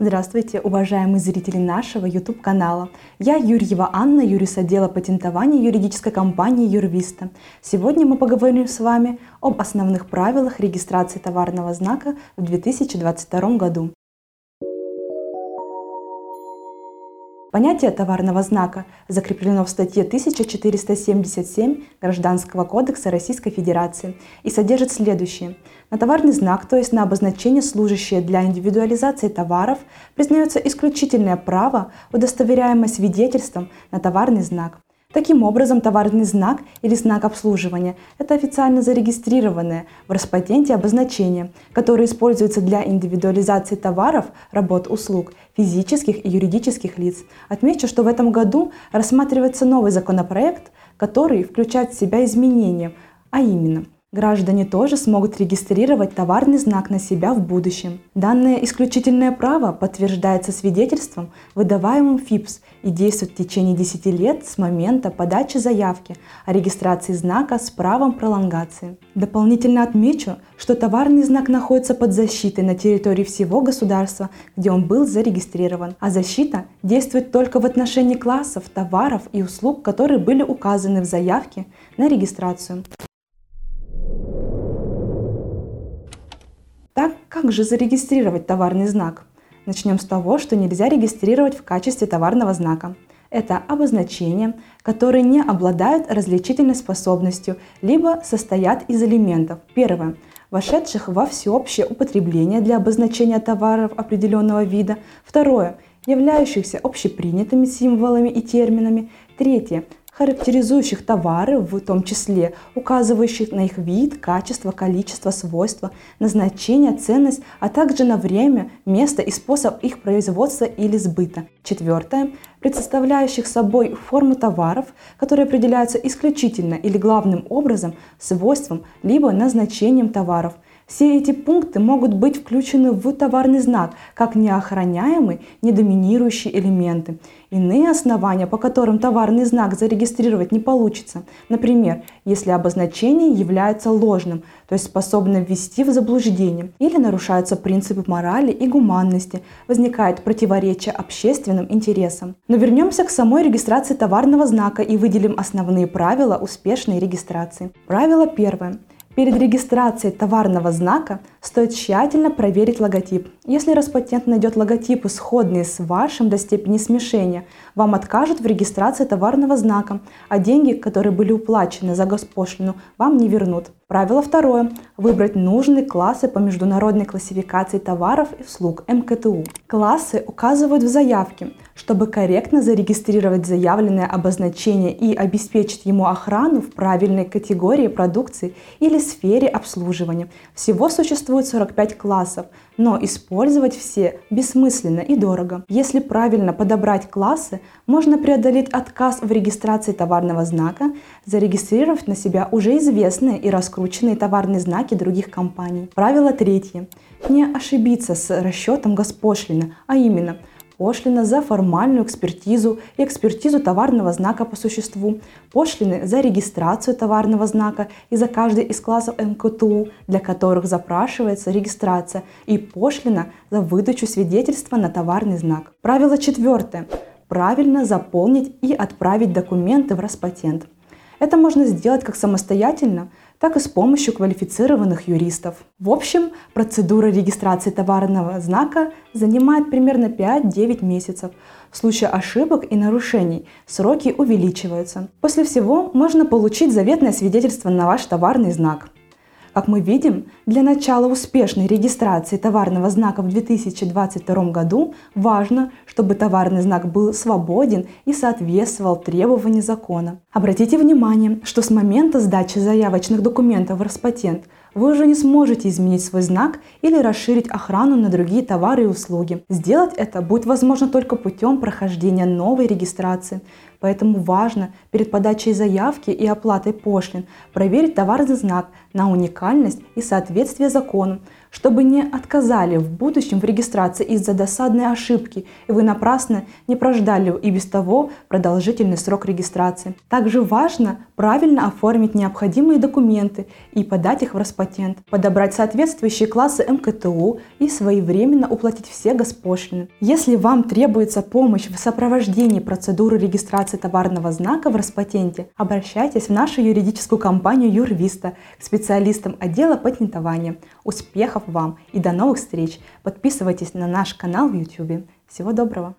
Здравствуйте, уважаемые зрители нашего YouTube-канала. Я Юрьева Анна, юрист отдела патентования юридической компании Юрвиста. Сегодня мы поговорим с вами об основных правилах регистрации товарного знака в 2022 году. Понятие товарного знака закреплено в статье 1477 Гражданского кодекса Российской Федерации и содержит следующее. На товарный знак, то есть на обозначение, служащее для индивидуализации товаров, признается исключительное право, удостоверяемое свидетельством на товарный знак. Таким образом, товарный знак или знак обслуживания – это официально зарегистрированное в Роспатенте обозначение, которое используется для индивидуализации товаров, работ, услуг физических и юридических лиц. Отмечу, что в этом году рассматривается новый законопроект, который включает в себя изменения, а именно – Граждане тоже смогут регистрировать товарный знак на себя в будущем. Данное исключительное право подтверждается свидетельством, выдаваемым ФИПС и действует в течение 10 лет с момента подачи заявки о регистрации знака с правом пролонгации. Дополнительно отмечу, что товарный знак находится под защитой на территории всего государства, где он был зарегистрирован, а защита действует только в отношении классов, товаров и услуг, которые были указаны в заявке на регистрацию. Так, как же зарегистрировать товарный знак? Начнем с того, что нельзя регистрировать в качестве товарного знака. Это обозначения, которые не обладают различительной способностью, либо состоят из элементов. Первое вошедших во всеобщее употребление для обозначения товаров определенного вида. Второе являющихся общепринятыми символами и терминами. Третье характеризующих товары, в том числе указывающих на их вид, качество, количество, свойства, назначение, ценность, а также на время, место и способ их производства или сбыта. Четвертое. Представляющих собой форму товаров, которые определяются исключительно или главным образом свойством либо назначением товаров – все эти пункты могут быть включены в товарный знак как неохраняемые, недоминирующие элементы. Иные основания, по которым товарный знак зарегистрировать не получится, например, если обозначение является ложным, то есть способным ввести в заблуждение, или нарушаются принципы морали и гуманности, возникает противоречие общественным интересам. Но вернемся к самой регистрации товарного знака и выделим основные правила успешной регистрации. Правило первое. Перед регистрацией товарного знака стоит тщательно проверить логотип. Если Роспатент найдет логотипы, сходные с вашим до степени смешения, вам откажут в регистрации товарного знака, а деньги, которые были уплачены за госпошлину, вам не вернут. Правило второе. Выбрать нужные классы по международной классификации товаров и услуг МКТУ. Классы указывают в заявке. Чтобы корректно зарегистрировать заявленное обозначение и обеспечить ему охрану в правильной категории продукции или сфере обслуживания. Всего существует 45 классов, но использовать все бессмысленно и дорого. Если правильно подобрать классы, можно преодолеть отказ в регистрации товарного знака, зарегистрировав на себя уже известные и раскрученные товарные знаки других компаний. Правило третье. Не ошибиться с расчетом госпошлины, а именно – пошлина за формальную экспертизу и экспертизу товарного знака по существу, пошлины за регистрацию товарного знака и за каждый из классов МКТУ, для которых запрашивается регистрация, и пошлина за выдачу свидетельства на товарный знак. Правило четвертое. Правильно заполнить и отправить документы в Роспатент. Это можно сделать как самостоятельно, так и с помощью квалифицированных юристов. В общем, процедура регистрации товарного знака занимает примерно 5-9 месяцев. В случае ошибок и нарушений сроки увеличиваются. После всего можно получить заветное свидетельство на ваш товарный знак. Как мы видим, для начала успешной регистрации товарного знака в 2022 году важно, чтобы товарный знак был свободен и соответствовал требованиям закона. Обратите внимание, что с момента сдачи заявочных документов в Роспатент вы уже не сможете изменить свой знак или расширить охрану на другие товары и услуги. Сделать это будет возможно только путем прохождения новой регистрации. Поэтому важно перед подачей заявки и оплатой пошлин проверить товарный знак на уникальность и соответствие закону. чтобы не отказали в будущем в регистрации из-за досадной ошибки, и вы напрасно не прождали и без того продолжительный срок регистрации. Также важно правильно оформить необходимые документы и подать их в Роспатент, подобрать соответствующие классы МКТУ и своевременно уплатить все госпошлины. Если вам требуется помощь в сопровождении процедуры регистрации товарного знака в Роспатенте, обращайтесь в нашу юридическую компанию Юрвиста к специалистам отдела патентования. Успехов вам и до новых встреч! Подписывайтесь на наш канал в YouTube. Всего доброго!